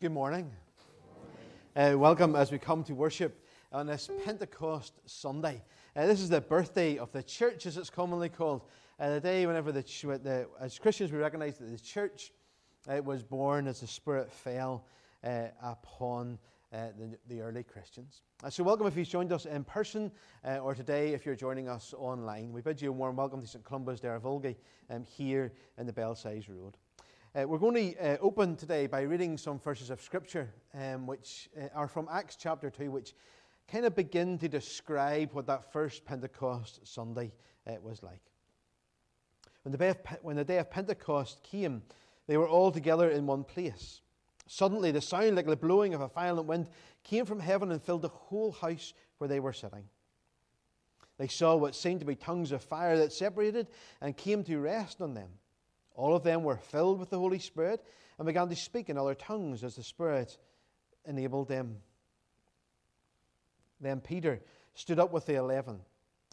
Good morning. Uh, welcome as we come to worship on this Pentecost Sunday. Uh, this is the birthday of the church, as it's commonly called. Uh, the day whenever the, the, as Christians we recognize that the church uh, was born as the Spirit fell uh, upon uh, the, the, early Christians. so, welcome if you've joined us in person or today if you're joining us online. We bid you a warm welcome to St. Columba's Derryvolgie um, here in the Belsize Road. Uh, we're going to uh, open today by reading some verses of Scripture, um, which uh, are from Acts chapter 2, which kind of begin to describe what that first Pentecost Sunday uh, was like. When the, of, when the day of Pentecost came, they were all together in one place. Suddenly, the sound like the blowing of a violent wind came from heaven and filled the whole house where they were sitting. They saw what seemed to be tongues of fire that separated and came to rest on them. All of them were filled with the Holy Spirit and began to speak in other tongues as the Spirit enabled them. Then Peter stood up with the eleven.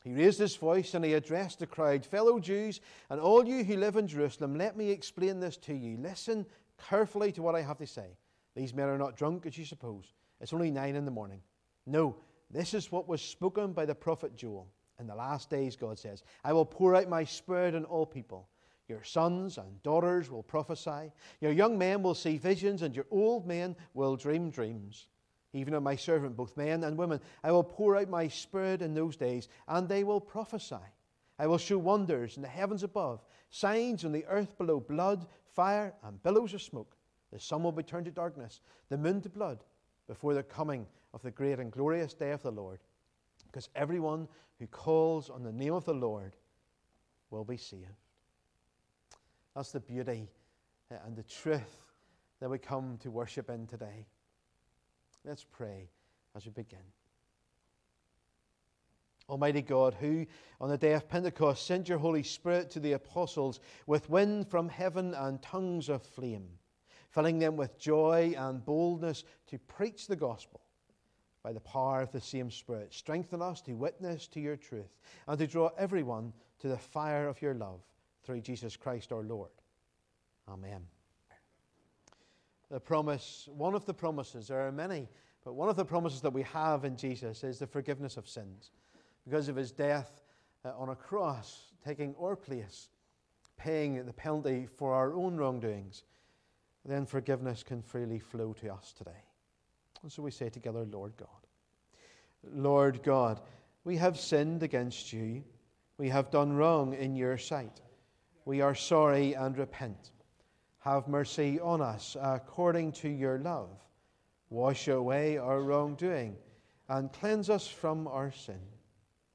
He raised his voice and he addressed the crowd Fellow Jews, and all you who live in Jerusalem, let me explain this to you. Listen carefully to what I have to say. These men are not drunk, as you suppose. It's only nine in the morning. No, this is what was spoken by the prophet Joel. In the last days, God says, I will pour out my spirit on all people. Your sons and daughters will prophesy. Your young men will see visions, and your old men will dream dreams. Even on my servant, both men and women, I will pour out my spirit in those days, and they will prophesy. I will show wonders in the heavens above, signs on the earth below blood, fire, and billows of smoke. The sun will be turned to darkness, the moon to blood, before the coming of the great and glorious day of the Lord. Because everyone who calls on the name of the Lord will be saved. That's the beauty uh, and the truth that we come to worship in today. Let's pray as we begin. Almighty God, who on the day of Pentecost sent your Holy Spirit to the apostles with wind from heaven and tongues of flame, filling them with joy and boldness to preach the gospel by the power of the same Spirit, strengthen us to witness to your truth and to draw everyone to the fire of your love through Jesus Christ our Lord. Amen. The promise, one of the promises, there are many, but one of the promises that we have in Jesus is the forgiveness of sins. Because of his death uh, on a cross, taking our place, paying the penalty for our own wrongdoings, then forgiveness can freely flow to us today. And so we say together, Lord God. Lord God, we have sinned against you. We have done wrong in your sight. We are sorry and repent. Have mercy on us according to your love. Wash away our wrongdoing and cleanse us from our sin.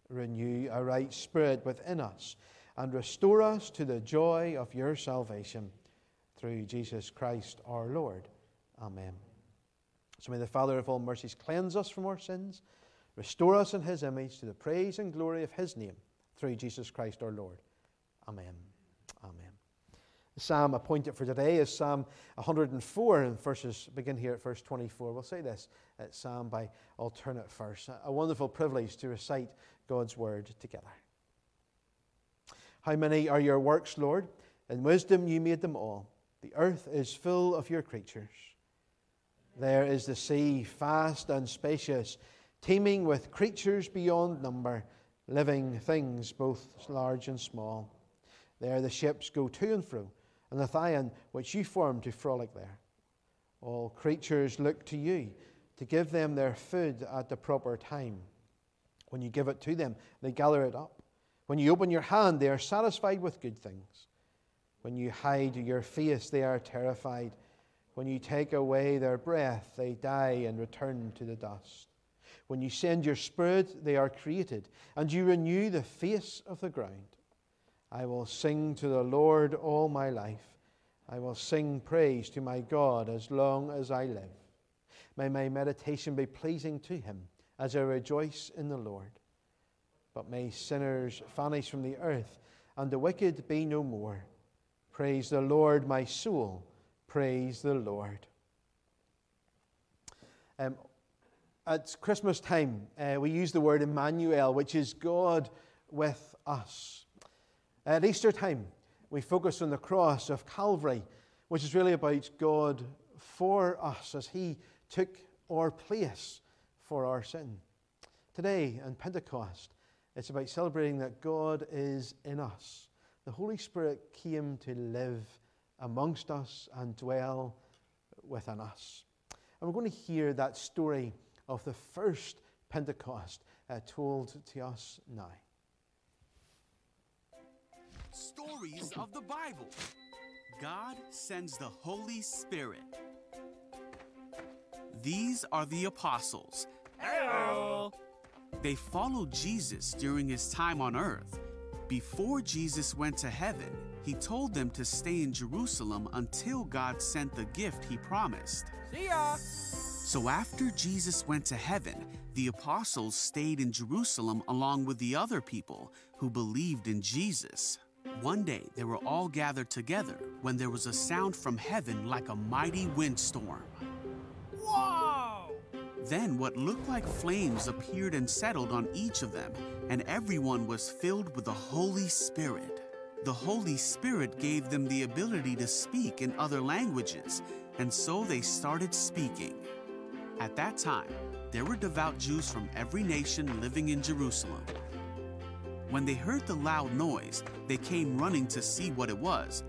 Renew a right spirit within us and restore us to the joy of your salvation through Jesus Christ our Lord. Amen. So may the Father of all mercies cleanse us from our sins, restore us in his image to the praise and glory of his name through Jesus Christ our Lord. Amen. The psalm appointed for today is Psalm 104, and verses begin here at verse 24. We'll say this at Psalm by alternate verse. A wonderful privilege to recite God's word together. How many are your works, Lord? In wisdom you made them all. The earth is full of your creatures. There is the sea, vast and spacious, teeming with creatures beyond number, living things both large and small. There the ships go to and fro, and Leviathan which you formed to frolic there. All creatures look to you to give them their food at the proper time. When you give it to them, they gather it up. When you open your hand, they are satisfied with good things. When you hide your face, they are terrified. When you take away their breath, they die and return to the dust. When you send your spirit, they are created, and you renew the face of the ground. I will sing to the Lord all my life. I will sing praise to my God as long as I live. May my meditation be pleasing to him as I rejoice in the Lord. But may sinners vanish from the earth and the wicked be no more. Praise the Lord, my soul. Praise the Lord. Um, at Christmas time, uh, we use the word Emmanuel, which is God with us. At Easter time, we focus on the cross of Calvary, which is really about God for us as He took our place for our sin. Today, on Pentecost, it's about celebrating that God is in us. The Holy Spirit came to live amongst us and dwell within us. And we're going to hear that story of the first Pentecost uh, told to us now. Stories of the Bible. God sends the Holy Spirit. These are the apostles. Hello. They followed Jesus during his time on earth. Before Jesus went to heaven, he told them to stay in Jerusalem until God sent the gift he promised. See ya. So after Jesus went to heaven, the apostles stayed in Jerusalem along with the other people who believed in Jesus. One day they were all gathered together when there was a sound from heaven like a mighty windstorm. Whoa. Then what looked like flames appeared and settled on each of them, and everyone was filled with the Holy Spirit. The Holy Spirit gave them the ability to speak in other languages, and so they started speaking. At that time, there were devout Jews from every nation living in Jerusalem. When they heard the loud noise, they came running to see what it was.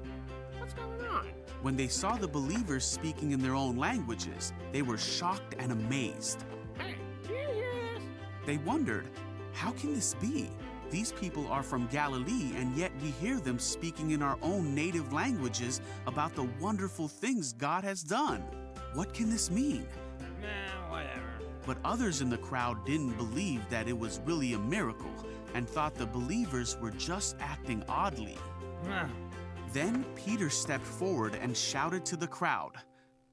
What's going on? When they saw the believers speaking in their own languages, they were shocked and amazed. Hey, do you hear this? They wondered, how can this be? These people are from Galilee, and yet we hear them speaking in our own native languages about the wonderful things God has done. What can this mean? Nah, whatever. But others in the crowd didn't believe that it was really a miracle and thought the believers were just acting oddly. Nah. Then Peter stepped forward and shouted to the crowd,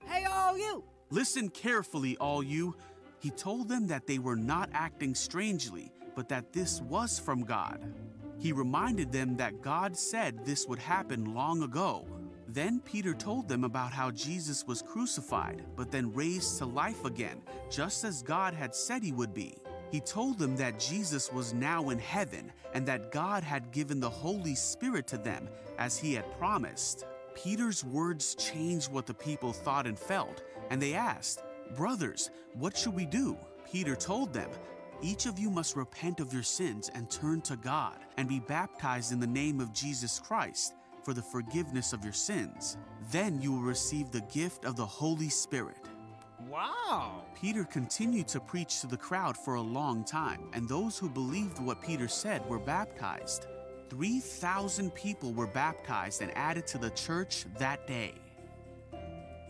Hey, all you. Listen carefully, all you. He told them that they were not acting strangely, but that this was from God. He reminded them that God said this would happen long ago. Then Peter told them about how Jesus was crucified, but then raised to life again, just as God had said he would be. He told them that Jesus was now in heaven and that God had given the Holy Spirit to them as he had promised. Peter's words changed what the people thought and felt, and they asked, Brothers, what should we do? Peter told them, Each of you must repent of your sins and turn to God, and be baptized in the name of Jesus Christ for the forgiveness of your sins. Then you will receive the gift of the Holy Spirit. Wow. Peter continued to preach to the crowd for a long time, and those who believed what Peter said were baptized. 3,000 people were baptized and added to the church that day.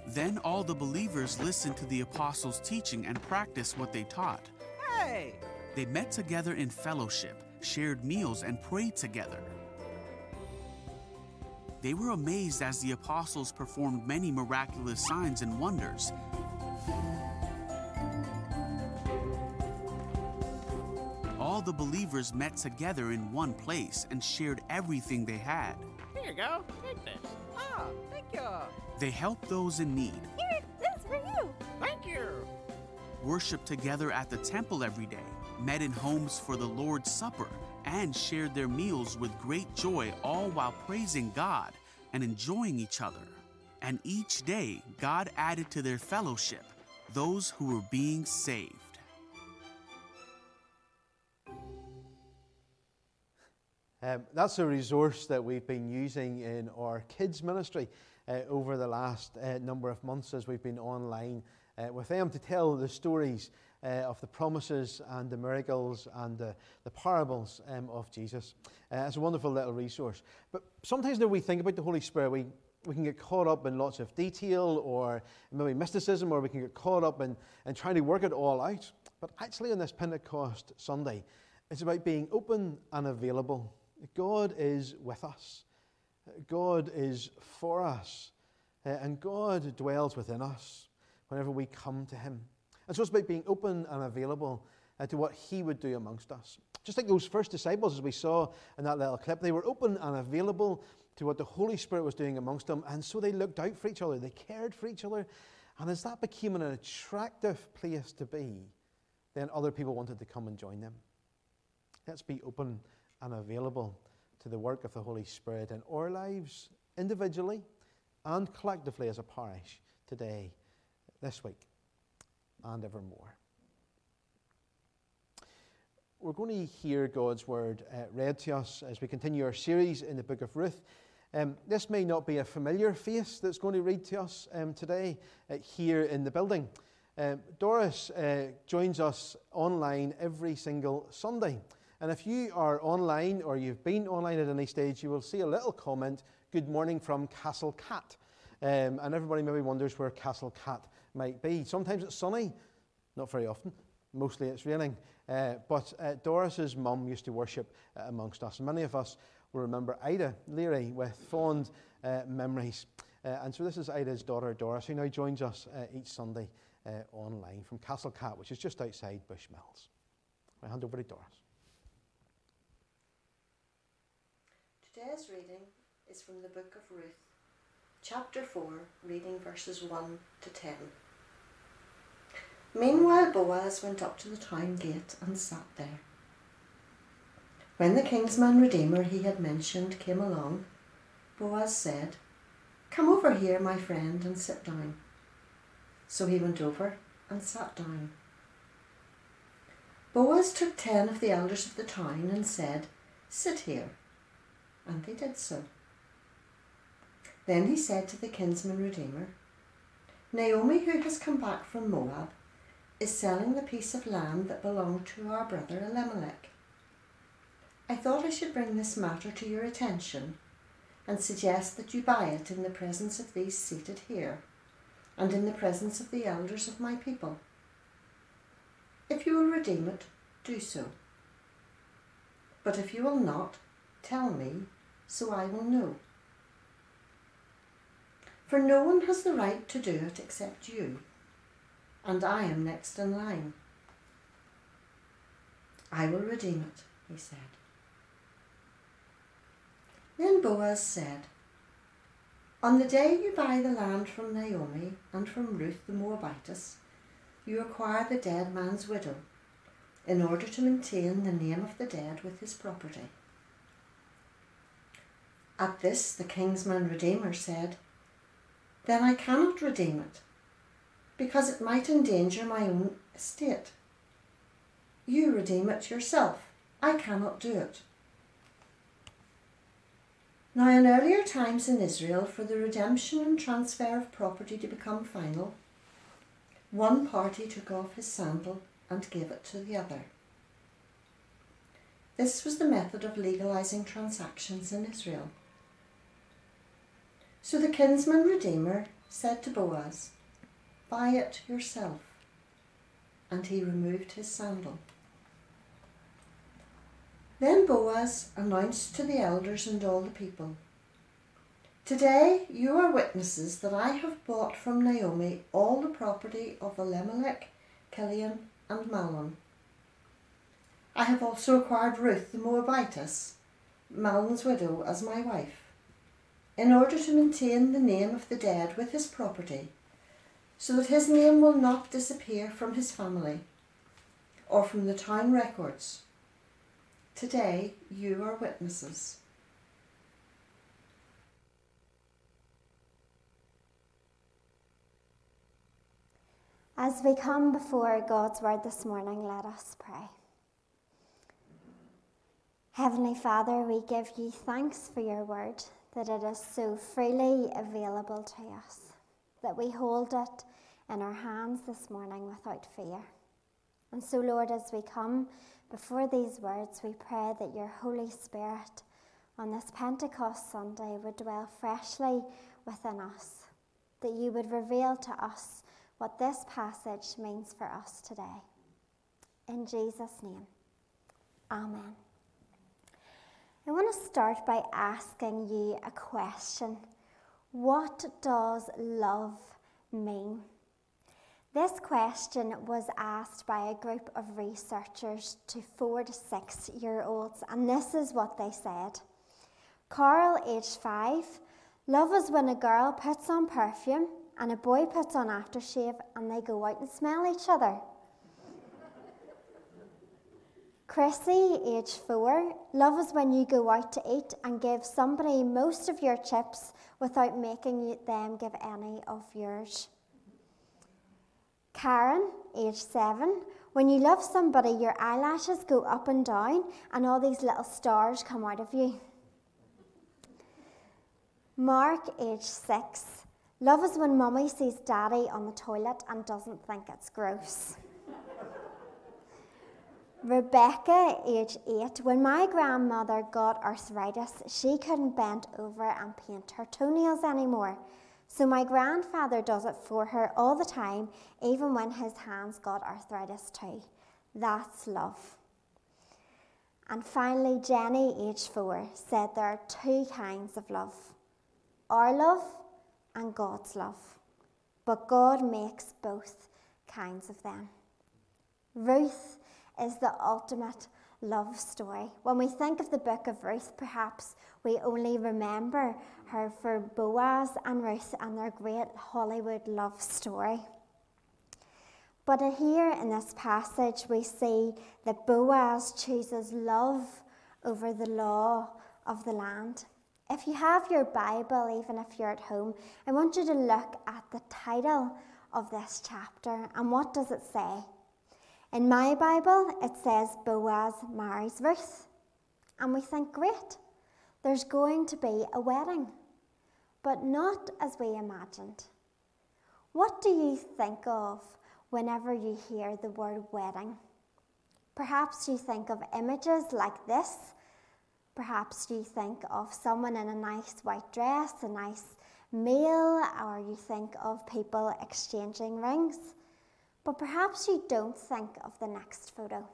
Then all the believers listened to the apostles' teaching and practiced what they taught. Hey. They met together in fellowship, shared meals, and prayed together. They were amazed as the apostles performed many miraculous signs and wonders. The believers met together in one place and shared everything they had. Here you go. Take this. Ah, thank you. They helped those in need, Here, this for you. Thank you. worshiped together at the temple every day, met in homes for the Lord's Supper, and shared their meals with great joy, all while praising God and enjoying each other. And each day, God added to their fellowship those who were being saved. Um, that's a resource that we've been using in our kids' ministry uh, over the last uh, number of months as we've been online uh, with them to tell the stories uh, of the promises and the miracles and the, parables um, of Jesus. Uh, it's a wonderful little resource. But sometimes when we think about the Holy Spirit, we, we can get caught up in lots of detail or maybe mysticism, or we can get caught up in, in trying to work it all out. But actually, on this Pentecost Sunday, it's about being open and available. God is with us. God is for us. Uh, and God dwells within us whenever we come to Him. And so it's about being open and available uh, to what He would do amongst us. Just like those first disciples, as we saw in that little clip, they were open and available to what the Holy Spirit was doing amongst them. And so they looked out for each other, they cared for each other. And as that became an attractive place to be, then other people wanted to come and join them. Let's be open and available to the work of the Holy Spirit in our lives, individually and collectively as a parish today this week and evermore. We're going to hear God's word uh, read to us as we continue our series in the book of Ruth. Um, this may not be a familiar face that's going to read to us um, today uh, here in the building. Um, Doris uh, joins us online every single Sunday. And if you are online or you've been online at any stage, you will see a little comment Good morning from Castlecat. Um, and everybody maybe wonders where Castle Cat might be. Sometimes it's sunny, not very often. Mostly it's raining. Uh, but uh, Doris's mum used to worship uh, amongst us. Many of us will remember Ida Leary with fond uh, memories. Uh, and so this is Ida's daughter, Doris, who now joins us uh, each Sunday online from Castlecat, which is just outside Bushmills. I hand over to Doris. Today's reading is from the book of Ruth, chapter 4, reading verses 1 to 10. Meanwhile, Boaz went up to the town gate and sat there. When the kinsman redeemer he had mentioned came along, Boaz said, Come over here, my friend, and sit down. So he went over and sat down. Boaz took ten of the elders of the town and said, Sit here. And they did so. Then he said to the kinsman redeemer, Naomi, who has come back from Moab, is selling the piece of land that belonged to our brother Elimelech. I thought I should bring this matter to your attention and suggest that you buy it in the presence of these seated here and in the presence of the elders of my people. If you will redeem it, do so. But if you will not, tell me, so I will know. For no one has the right to do it except you and I am next in line. I will redeem it, he said. Then Boaz said, On the day you buy the land from Naomi and from Ruth the Moabitess, you acquire the dead man's widow in order to maintain the name of the dead with his property. At this, the kinsman redeemer said, Then I cannot redeem it because it might endanger my own estate. You redeem it yourself. I cannot do it. Now, in earlier times in Israel, for the redemption and transfer of property to become final, one party took off his sandal and gave it to the other. This was the method of legalizing transactions in Israel. So the kinsman redeemer said to Boaz, Buy it yourself. And he removed his sandal. Then Boaz announced to the elders and all the people Today you are witnesses that I have bought from Naomi all the property of Elimelech, Kilion, and Mahlon. I have also acquired Ruth the Moabitess, Mahlon's widow, as my wife, in order to maintain the name of the dead with his property so that his name will not disappear from his family or from the town records. Today you are witnesses. As we come before God's Word this morning, let us pray. Heavenly Father, we give you thanks for your Word, that it is so freely available to us that we hold it in our hands this morning without fear. And so, Lord, as we come before these words, we pray that your Holy Spirit on this Pentecost Sunday would dwell freshly within us, that you would reveal to us what this passage means for us today. In Jesus' name, Amen. I want to start by asking you a question. What does love mean? This question was asked by a group of researchers to four to six year olds, and this is what they said Carl, aged five, love is when a girl puts on perfume and a boy puts on aftershave and they go out and smell each other. Chrissy, age four, love is when you go out to eat and give somebody most of your chips without making them give any of yours. Karen, age seven, when you love somebody, your eyelashes go up and down and all these little stars come out of you. Mark, age six, love is when mummy sees daddy on the toilet and doesn't think it's gross. Rebecca, age eight, when my grandmother got arthritis, she couldn't bend over and paint her toenails anymore. So my grandfather does it for her all the time, even when his hands got arthritis too. That's love. And finally, Jenny, age four, said there are two kinds of love our love and God's love. But God makes both kinds of them. Ruth is the ultimate love story. When we think of the book of Ruth, perhaps we only remember her for Boaz and Ruth and their great Hollywood love story. But here in this passage, we see that Boaz chooses love over the law of the land. If you have your Bible, even if you're at home, I want you to look at the title of this chapter and what does it say? In my Bible, it says Boaz marries Ruth. And we think, great, there's going to be a wedding, but not as we imagined. What do you think of whenever you hear the word wedding? Perhaps you think of images like this. Perhaps you think of someone in a nice white dress, a nice meal, or you think of people exchanging rings. But perhaps you don't think of the next photo,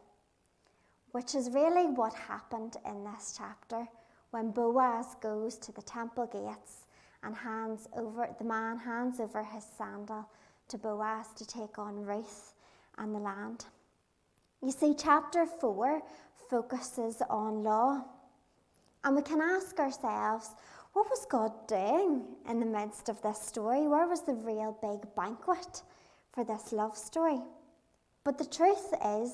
which is really what happened in this chapter when Boaz goes to the temple gates and hands over the man hands over his sandal to Boaz to take on Ruth and the land. You see, chapter 4 focuses on law. And we can ask ourselves, what was God doing in the midst of this story? Where was the real big banquet? For this love story. But the truth is,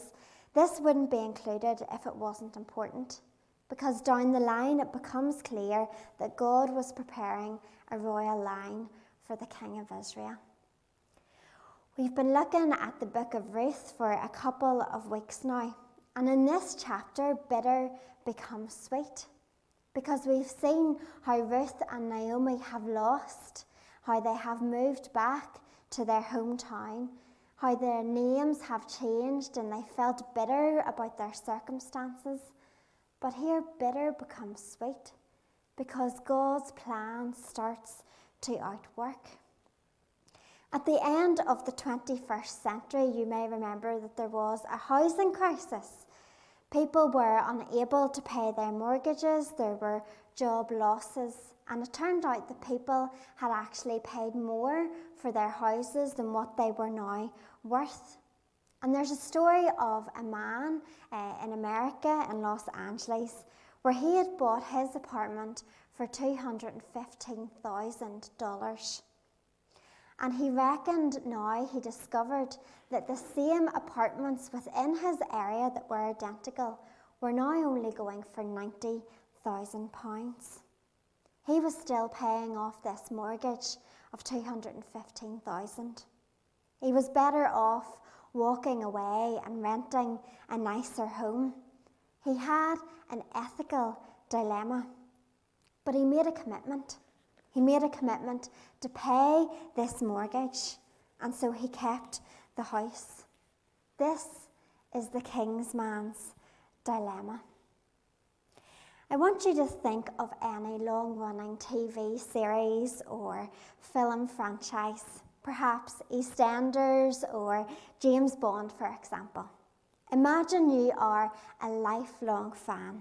this wouldn't be included if it wasn't important, because down the line it becomes clear that God was preparing a royal line for the King of Israel. We've been looking at the book of Ruth for a couple of weeks now, and in this chapter, bitter becomes sweet. Because we've seen how Ruth and Naomi have lost, how they have moved back to their hometown, how their names have changed and they felt bitter about their circumstances. But here, bitter becomes sweet because God's plan starts to outwork. At the end of the 21st century, you may remember that there was a housing crisis. People were unable to pay their mortgages, there were job losses, and it turned out that people had actually paid more for their houses than what they were now worth. And there's a story of a man uh, in America, in Los Angeles, where he had bought his apartment for $215,000. And he reckoned now he discovered that the same apartments within his area that were identical were now only going for £90,000. He was still paying off this mortgage of 215,000. He was better off walking away and renting a nicer home. He had an ethical dilemma, but he made a commitment. He made a commitment to pay this mortgage, and so he kept the house. This is the kinsman's dilemma. I want you to think of any long running TV series or film franchise, perhaps EastEnders or James Bond, for example. Imagine you are a lifelong fan.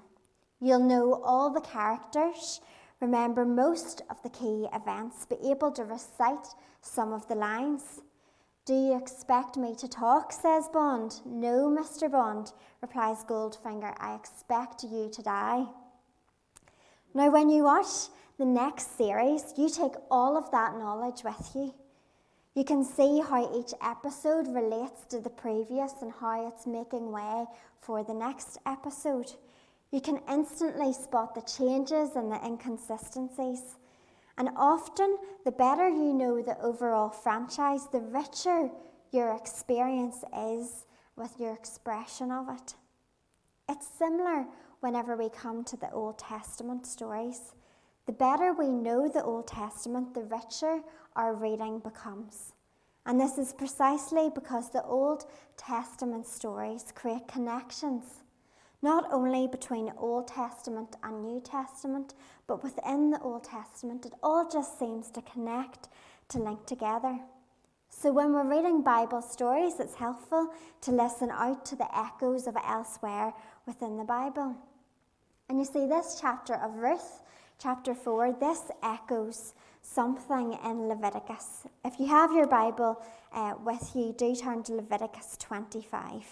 You'll know all the characters, remember most of the key events, be able to recite some of the lines. Do you expect me to talk? says Bond. No, Mr. Bond, replies Goldfinger. I expect you to die. Now, when you watch the next series, you take all of that knowledge with you. You can see how each episode relates to the previous and how it's making way for the next episode. You can instantly spot the changes and the inconsistencies. And often, the better you know the overall franchise, the richer your experience is with your expression of it. It's similar whenever we come to the Old Testament stories. The better we know the Old Testament, the richer our reading becomes. And this is precisely because the Old Testament stories create connections, not only between Old Testament and New Testament, but within the Old Testament. It all just seems to connect, to link together. So when we're reading Bible stories, it's helpful to listen out to the echoes of elsewhere within the Bible. And you see, this chapter of Ruth, chapter 4, this echoes something in Leviticus. If you have your Bible uh, with you, do turn to Leviticus 25.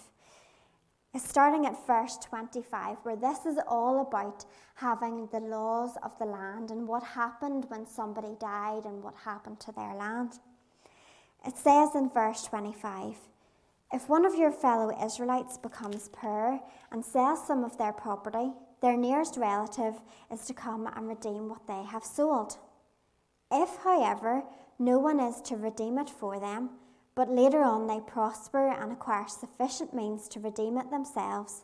It's starting at verse 25, where this is all about having the laws of the land and what happened when somebody died and what happened to their land. It says in verse 25 If one of your fellow Israelites becomes poor and sells some of their property, their nearest relative is to come and redeem what they have sold. If, however, no one is to redeem it for them, but later on they prosper and acquire sufficient means to redeem it themselves,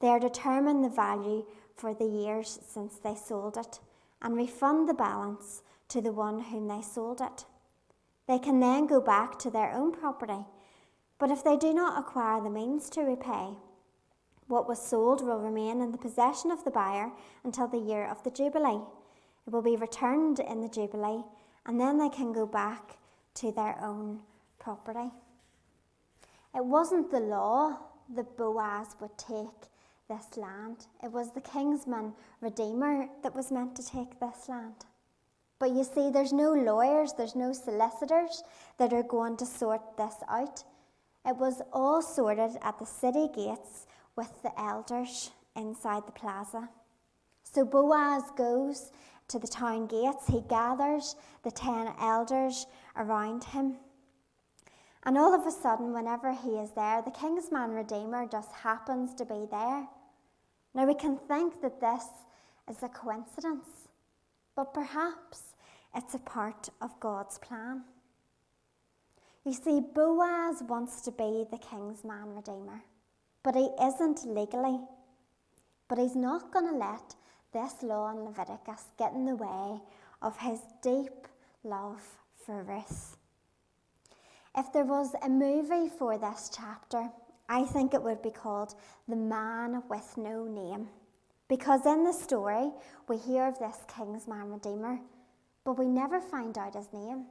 they are determine the value for the years since they sold it and refund the balance to the one whom they sold it. They can then go back to their own property, but if they do not acquire the means to repay, what was sold will remain in the possession of the buyer until the year of the Jubilee. It will be returned in the Jubilee, and then they can go back to their own property. It wasn't the law that Boaz would take this land, it was the kinsman redeemer that was meant to take this land. But you see, there's no lawyers, there's no solicitors that are going to sort this out. It was all sorted at the city gates with the elders inside the plaza. So Boaz goes to the town gates, he gathers the ten elders around him. And all of a sudden, whenever he is there, the kinsman Redeemer just happens to be there. Now, we can think that this is a coincidence, but perhaps it's a part of God's plan. You see, Boaz wants to be the kinsman Redeemer, but he isn't legally. But he's not going to let this law in Leviticus get in the way of his deep love for Ruth. If there was a movie for this chapter, I think it would be called The Man with No Name. Because in the story, we hear of this kinsman Redeemer, but we never find out his name.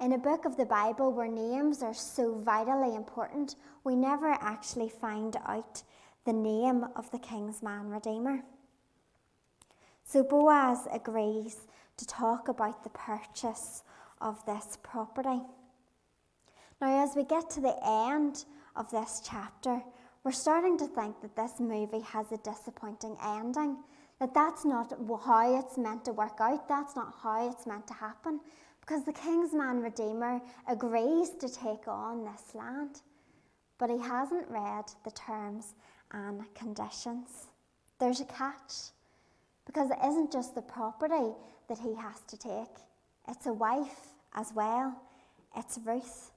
In a book of the Bible where names are so vitally important, we never actually find out the name of the kinsman Redeemer. So Boaz agrees to talk about the purchase of this property. Now, as we get to the end of this chapter, we're starting to think that this movie has a disappointing ending. That that's not how it's meant to work out, that's not how it's meant to happen, because the kinsman Redeemer agrees to take on this land, but he hasn't read the terms and conditions. There's a catch. Because it isn't just the property that he has to take, it's a wife as well. It's Ruth.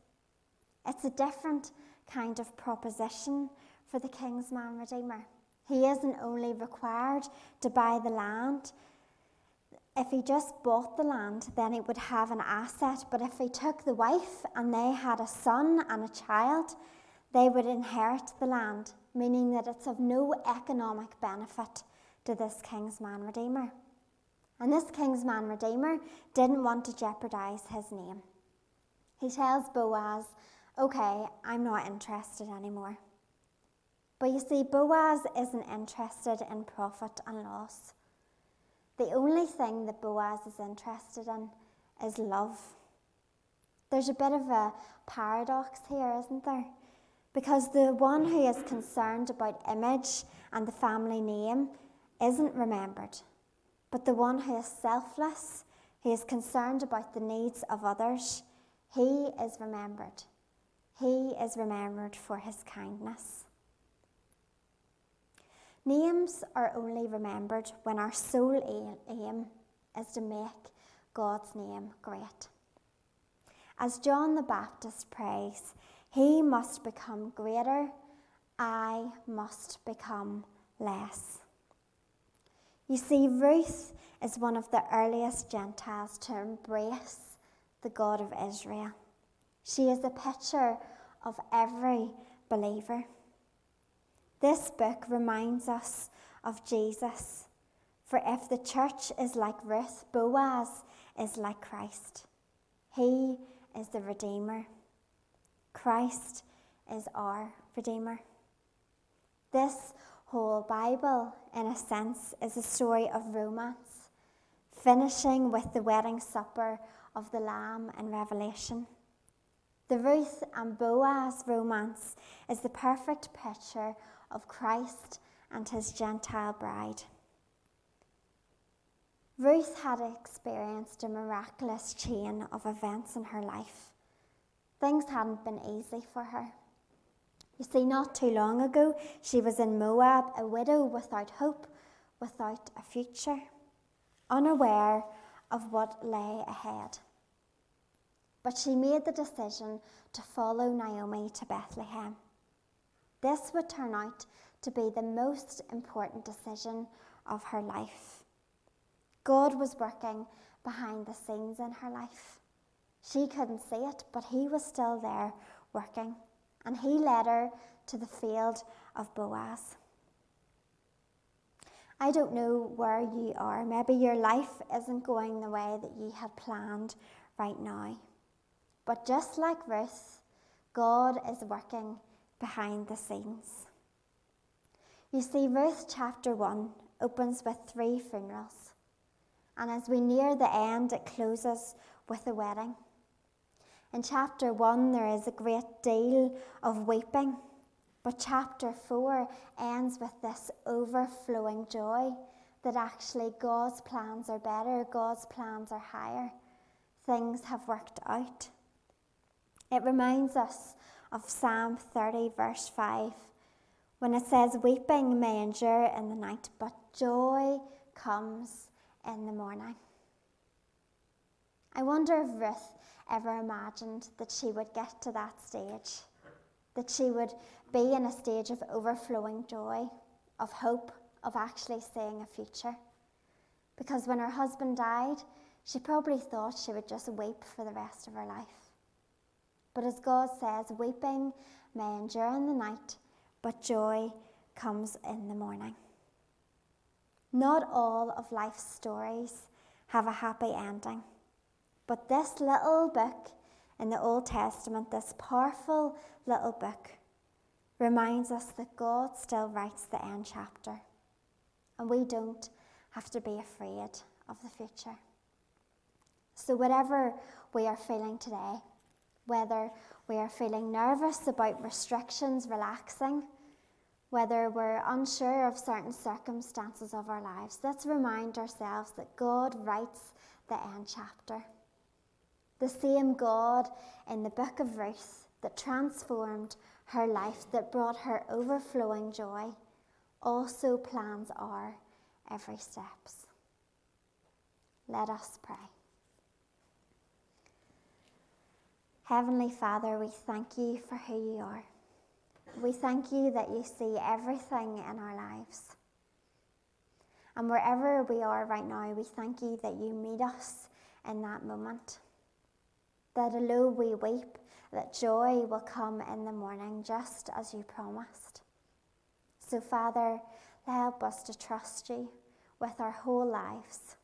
It's a different kind of proposition for the kinsman Redeemer. He isn't only required to buy the land. If he just bought the land, then he would have an asset. But if he took the wife and they had a son and a child, they would inherit the land, meaning that it's of no economic benefit to this kinsman Redeemer. And this kinsman Redeemer didn't want to jeopardize his name. He tells Boaz, Okay, I'm not interested anymore. But you see, Boaz isn't interested in profit and loss. The only thing that Boaz is interested in is love. There's a bit of a paradox here, isn't there? Because the one who is concerned about image and the family name isn't remembered, but the one who is selfless, who is concerned about the needs of others, he is remembered. He is remembered for his kindness. Names are only remembered when our sole aim is to make God's name great. As John the Baptist prays, He must become greater, I must become less. You see, Ruth is one of the earliest Gentiles to embrace the God of Israel. She is a picture of every believer. This book reminds us of Jesus. For if the church is like Ruth, Boaz is like Christ. He is the Redeemer. Christ is our Redeemer. This whole Bible, in a sense, is a story of romance, finishing with the wedding supper of the Lamb in Revelation. The Ruth and Boaz romance is the perfect picture of Christ and his Gentile bride. Ruth had experienced a miraculous chain of events in her life. Things hadn't been easy for her. You see, not too long ago, she was in Moab, a widow without hope, without a future, unaware of what lay ahead. But she made the decision to follow Naomi to Bethlehem. This would turn out to be the most important decision of her life. God was working behind the scenes in her life. She couldn't see it, but He was still there working, and He led her to the field of Boaz. I don't know where you are. Maybe your life isn't going the way that you had planned right now. But just like Ruth, God is working behind the scenes. You see, Ruth chapter 1 opens with three funerals. And as we near the end, it closes with a wedding. In chapter 1, there is a great deal of weeping, but chapter 4 ends with this overflowing joy that actually God's plans are better, God's plans are higher. Things have worked out. It reminds us of Psalm 30, verse 5, when it says, Weeping may endure in the night, but joy comes in the morning. I wonder if Ruth ever imagined that she would get to that stage, that she would be in a stage of overflowing joy, of hope, of actually seeing a future. Because when her husband died, she probably thought she would just weep for the rest of her life. But as God says, weeping may endure in the night, but joy comes in the morning. Not all of life's stories have a happy ending, but this little book in the Old Testament, this powerful little book, reminds us that God still writes the end chapter, and we don't have to be afraid of the future. So, whatever we are feeling today, whether we are feeling nervous about restrictions relaxing, whether we're unsure of certain circumstances of our lives, let's remind ourselves that God writes the end chapter. The same God in the book of Ruth that transformed her life, that brought her overflowing joy, also plans our every steps. Let us pray. Heavenly Father, we thank you for who you are. We thank you that you see everything in our lives. And wherever we are right now, we thank you that you meet us in that moment. That although we weep, that joy will come in the morning just as you promised. So, Father, help us to trust you with our whole lives.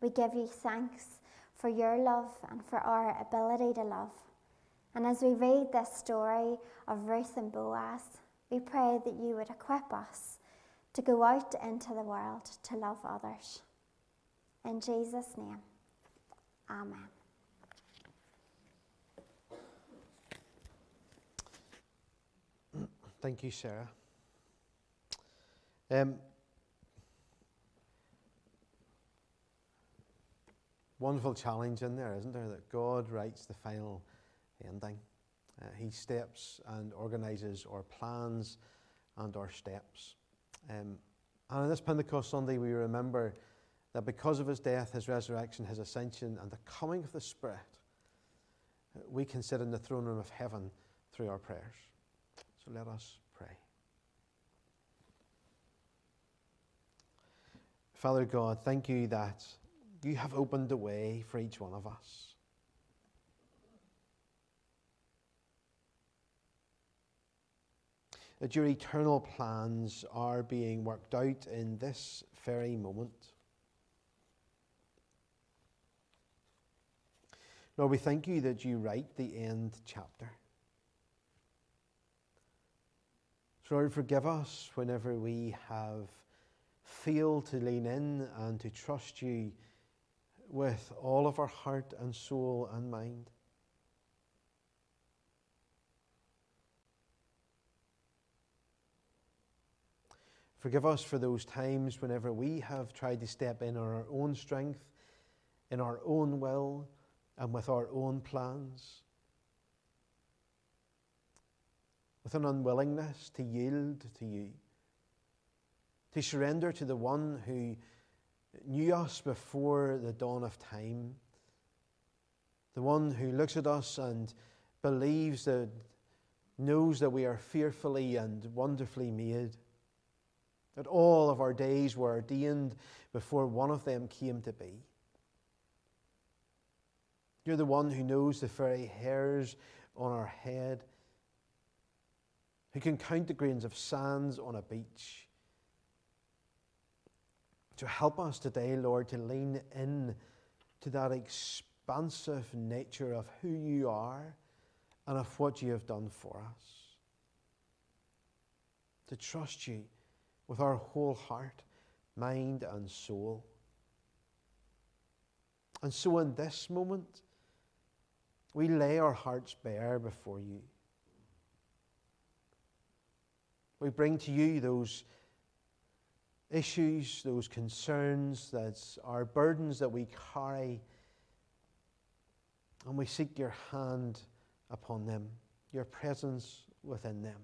We give you thanks for your love and for our ability to love. And as we read this story of Ruth and Boaz, we pray that you would equip us to go out into the world to love others. In Jesus' name, Amen. Thank you, Sarah. Um, wonderful challenge in there, isn't there? That God writes the final ending. Uh, he steps and organises our plans and our steps. Um, and on this Pentecost Sunday, we remember that because of his death, his resurrection, his ascension, and the coming of the Spirit, we can sit in the throne room of heaven through our prayers. So let us pray. Father God, thank you that you have opened the way for each one of us. That your eternal plans are being worked out in this very moment. Lord, we thank you that you write the end chapter. So, Lord, forgive us whenever we have failed to lean in and to trust you with all of our heart and soul and mind. Forgive us for those times whenever we have tried to step in our own strength, in our own will, and with our own plans. With an unwillingness to yield to you, to surrender to the one who knew us before the dawn of time, the one who looks at us and believes that, knows that we are fearfully and wonderfully made, that all of our days were ordained before one of them came to be. You're the one who knows the very hairs on our head, who can count the grains of sands on a beach. To help us today, Lord, to lean in to that expansive nature of who you are and of what you have done for us. To trust you with our whole heart, mind, and soul. And so, in this moment, we lay our hearts bare before you. We bring to you those issues, those concerns, that are burdens that we carry, and we seek your hand upon them, your presence within them.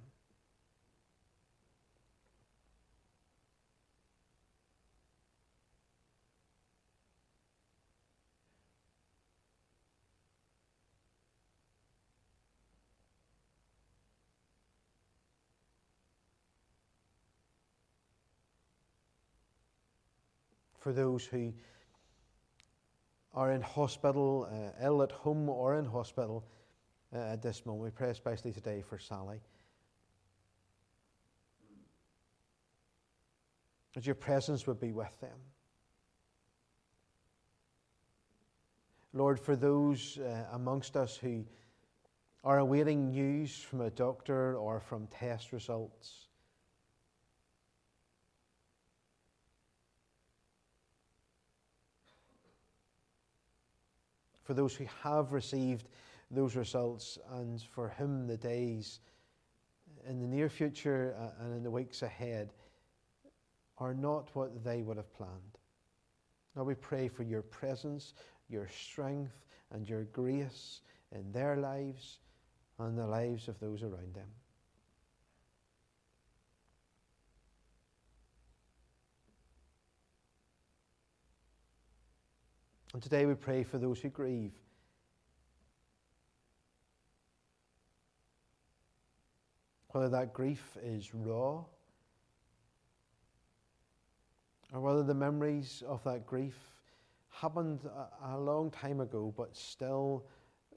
For those who are in hospital, uh, ill at home or in hospital uh, at this moment. We pray especially today for Sally. That your presence would be with them. Lord, for those uh, amongst us who are awaiting news from a doctor or from test results, for those who have received those results and for whom the days in the near future uh, and in the weeks ahead are not what they would have planned. Now we pray for your presence, your strength, and your grace in their lives and the lives of those around them. And today we pray for those who grieve. Whether that grief is raw, or whether the memories of that grief happened a, a long time ago but still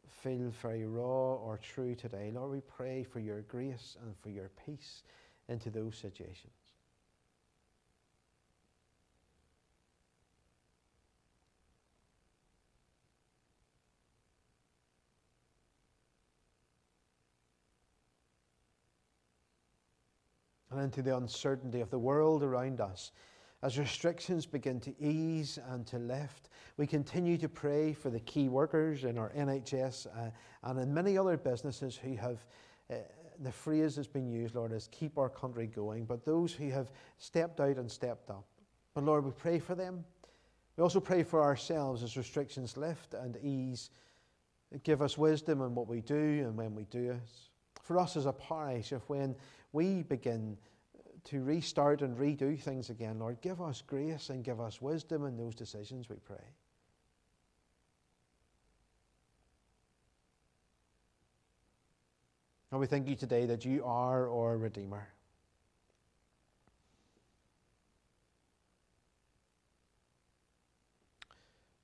feel very raw or true today. Lord, we pray for your grace and for your peace into those situations. And into the uncertainty of the world around us. As restrictions begin to ease and to lift, we continue to pray for the key workers in our NHS uh, and in many other businesses who have, uh, the phrase that's been used, Lord, is keep our country going, but those who have stepped out and stepped up. But Lord, we pray for them. We also pray for ourselves as restrictions lift and ease. Give us wisdom in what we do and when we do it. For us as a parish, if when we begin to restart and redo things again, Lord, give us grace and give us wisdom in those decisions, we pray. And we thank you today that you are our Redeemer.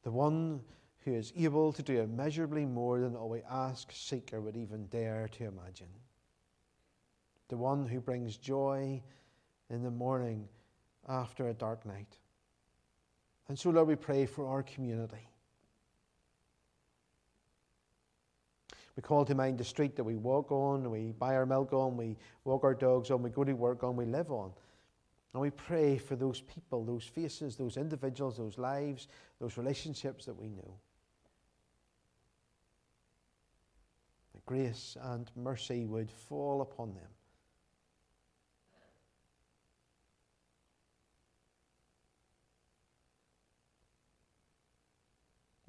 The one who is able to do immeasurably more than all we ask, seek, or would even dare to imagine. The one who brings joy in the morning after a dark night. And so, Lord, we pray for our community. We call to mind the street that we walk on, we buy our milk on, we walk our dogs on, we go to work on, we live on. And we pray for those people, those faces, those individuals, those lives, those relationships that we know. That grace and mercy would fall upon them.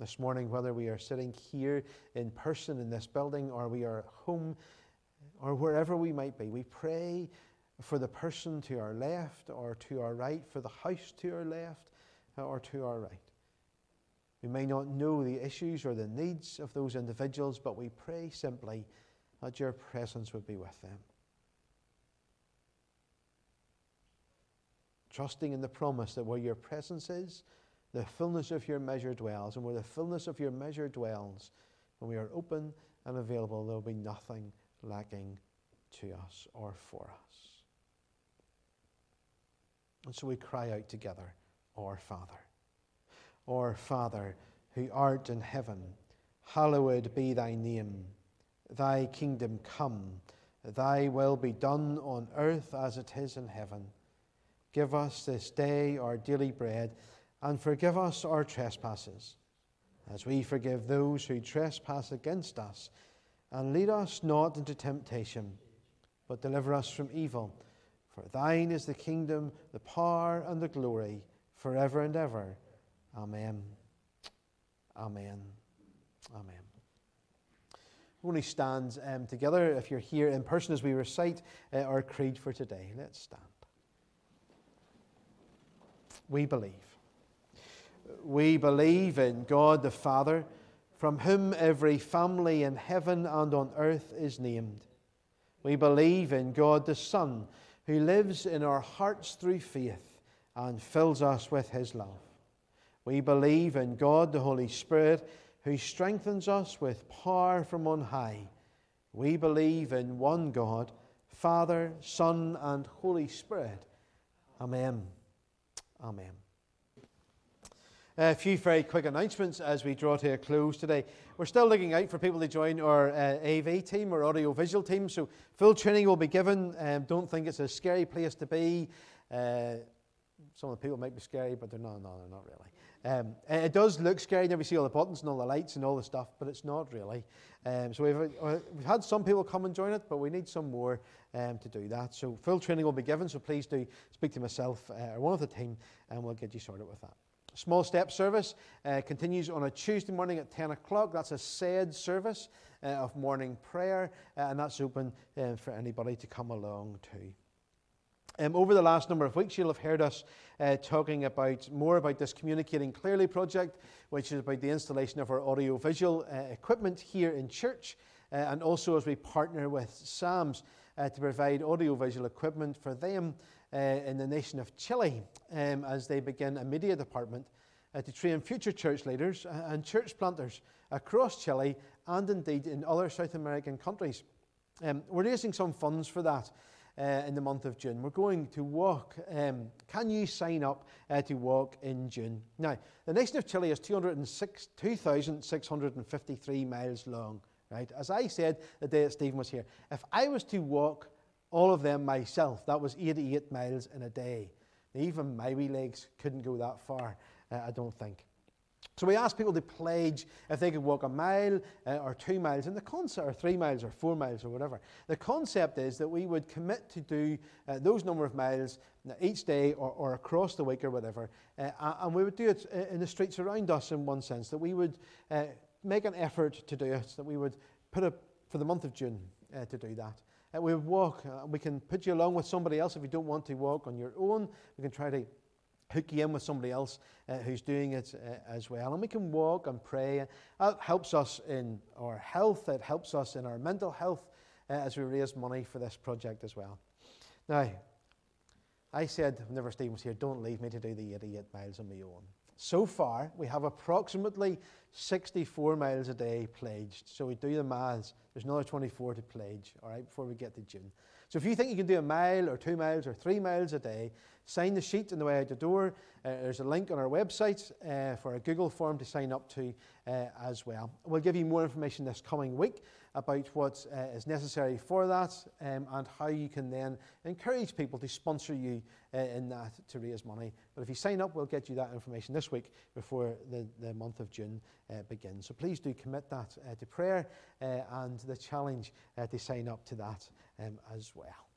This morning, whether we are sitting here in person in this building or we are at home or wherever we might be, we pray for the person to our left or to our right, for the house to our left uh, or to our right. We may not know the issues or the needs of those individuals, but we pray simply that your presence would be with them. Trusting in the promise that where your presence is, the fullness of your measure dwells. And where the fullness of your measure dwells, when we are open and available, there will be nothing lacking to us or for us. And so we cry out together, Our Father. Our Father, who art in heaven, hallowed be thy name. Thy kingdom come, thy will be done on earth as it is in heaven. Give us this day our daily bread, and forgive us our trespasses, as we forgive those who trespass against us. And lead us not into temptation, but deliver us from evil. For thine is the kingdom, the power, and the glory, forever and ever. Amen. Amen. Amen. We only stand um, together if you're here in person as we recite uh, our creed for today. Let's stand. We believe. We believe in God the Father, from whom every family in heaven and on earth is named. We believe in God the Son who lives in our hearts through faith and fills us with his love. We believe in God the Holy Spirit, who strengthens us with power from on high. We believe in one God, Father, Son, and Holy Spirit. Amen. Amen. A few very quick announcements as we draw to a close today. We're still looking out for people to join our uh, AV team, our audio-visual team. So full training will be given. Um, don't think it's a scary place to be. Uh, some of the people might be scary, but they're not. No, they're not really. Um, it does look scary when we see all the buttons and all the lights and all the stuff, but it's not really. Um, so we've, uh, we've had some people come and join it, but we need some more um, to do that. So full training will be given. So please do speak to myself uh, or one of the team, and we'll get you sorted with that. Small Step service uh, continues on a Tuesday morning at 10 o'clock. That's a said service uh, of morning prayer, uh, and that's open uh, for anybody to come along to. Um, over the last number of weeks, you'll have heard us uh, talking about more about this Communicating Clearly project, which is about the installation of our audio-visual uh, equipment here in church, and also as we partner with SAMS to provide audio-visual equipment for them uh, in the nation of Chile um, as they begin a media department uh, to train future church leaders and church planters across Chile and indeed in other South American countries. Um, we're raising some funds for that. Uh, in the month of June. We're going to walk. Um, can you sign up uh, to walk in June? Now, the nation of Chile is 2,653 miles long, right? As I said the day that Stephen was here, if I was to walk all of them myself. That was 88 miles in a day. Even my wee legs couldn't go that far, uh, I don't think. So we asked people to pledge if they could walk a mile uh, or two miles in the concept, or three miles or four miles or whatever. The concept is that we would commit to do uh, those number of miles each day or, or across the week or whatever, uh, and we would do it uh, in the streets around us in one sense, that we would uh, make an effort to do it, that we would put up for the month of June uh, to do that. Uh, we walk. Uh, we can put you along with somebody else if you don't want to walk on your own. We can try to hook you in with somebody else uh, who's doing it uh, as well. And we can walk and pray. That helps us in our health. It helps us in our mental health. uh, as we raise money for this project as well. Now, I said, whenever Stephen was here, don't leave me to do the 88 miles on my own. So far, we have approximately 64 miles a day pledged. So we do the maths. There's another 24 to pledge, all right, before we get to June. So if you think you can do a mile or two miles or three miles a day, sign the sheet on the way out the door. Uh, there's a link on our website uh, for a Google form to sign up to uh, as well. We'll give you more information this coming week about what uh, is necessary for that um, and how you can then encourage people to sponsor you uh, in that to raise money. But if you sign up, we'll get you that information this week before the, the month of June uh, begins. So please do commit that uh, to prayer uh, and the challenge uh, to sign up to that um, as well.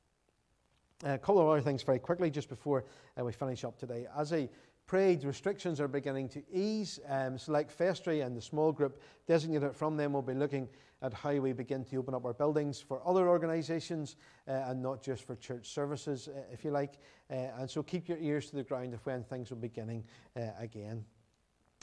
a couple of other things very quickly just before we finish up today. As a prayed, restrictions are beginning to ease. Um, Select Vestry and the small group designated from them will be looking at how we begin to open up our buildings for other organisations uh, and not just for church services, uh, if you like. Uh, and so keep your ears to the ground of when things are beginning uh, again.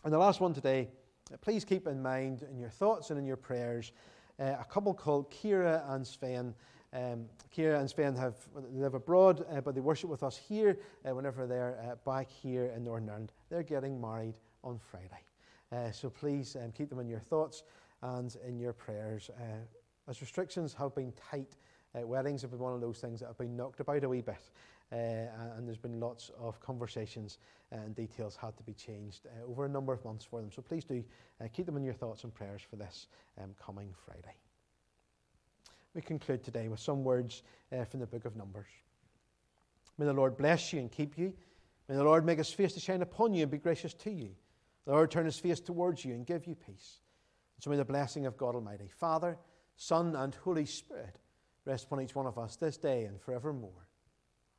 And the last one today, uh, please keep in mind in your thoughts and in your prayers uh, a couple called Kira and Sven. Um, Kira and Sven have live abroad, uh, but they worship with us here uh, whenever they're uh, back here in Northern Ireland. They're getting married on Friday. so please um, keep them in your thoughts and in your prayers. Uh, as restrictions have been tight, uh, weddings have been one of those things that have been knocked about a wee bit. Uh, and there's been lots of conversations and details had to be changed uh, over a number of months for them. So please do uh, keep them in your thoughts and prayers for this um, coming Friday. We conclude today with some words uh, from the book of Numbers. May the Lord bless you and keep you. May the Lord make his face to shine upon you and be gracious to you. The Lord turn his face towards you and give you peace. And So may the blessing of God Almighty, Father, Son, and Holy Spirit rest upon each one of us this day and forevermore.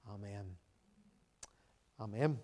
Amen. Amen.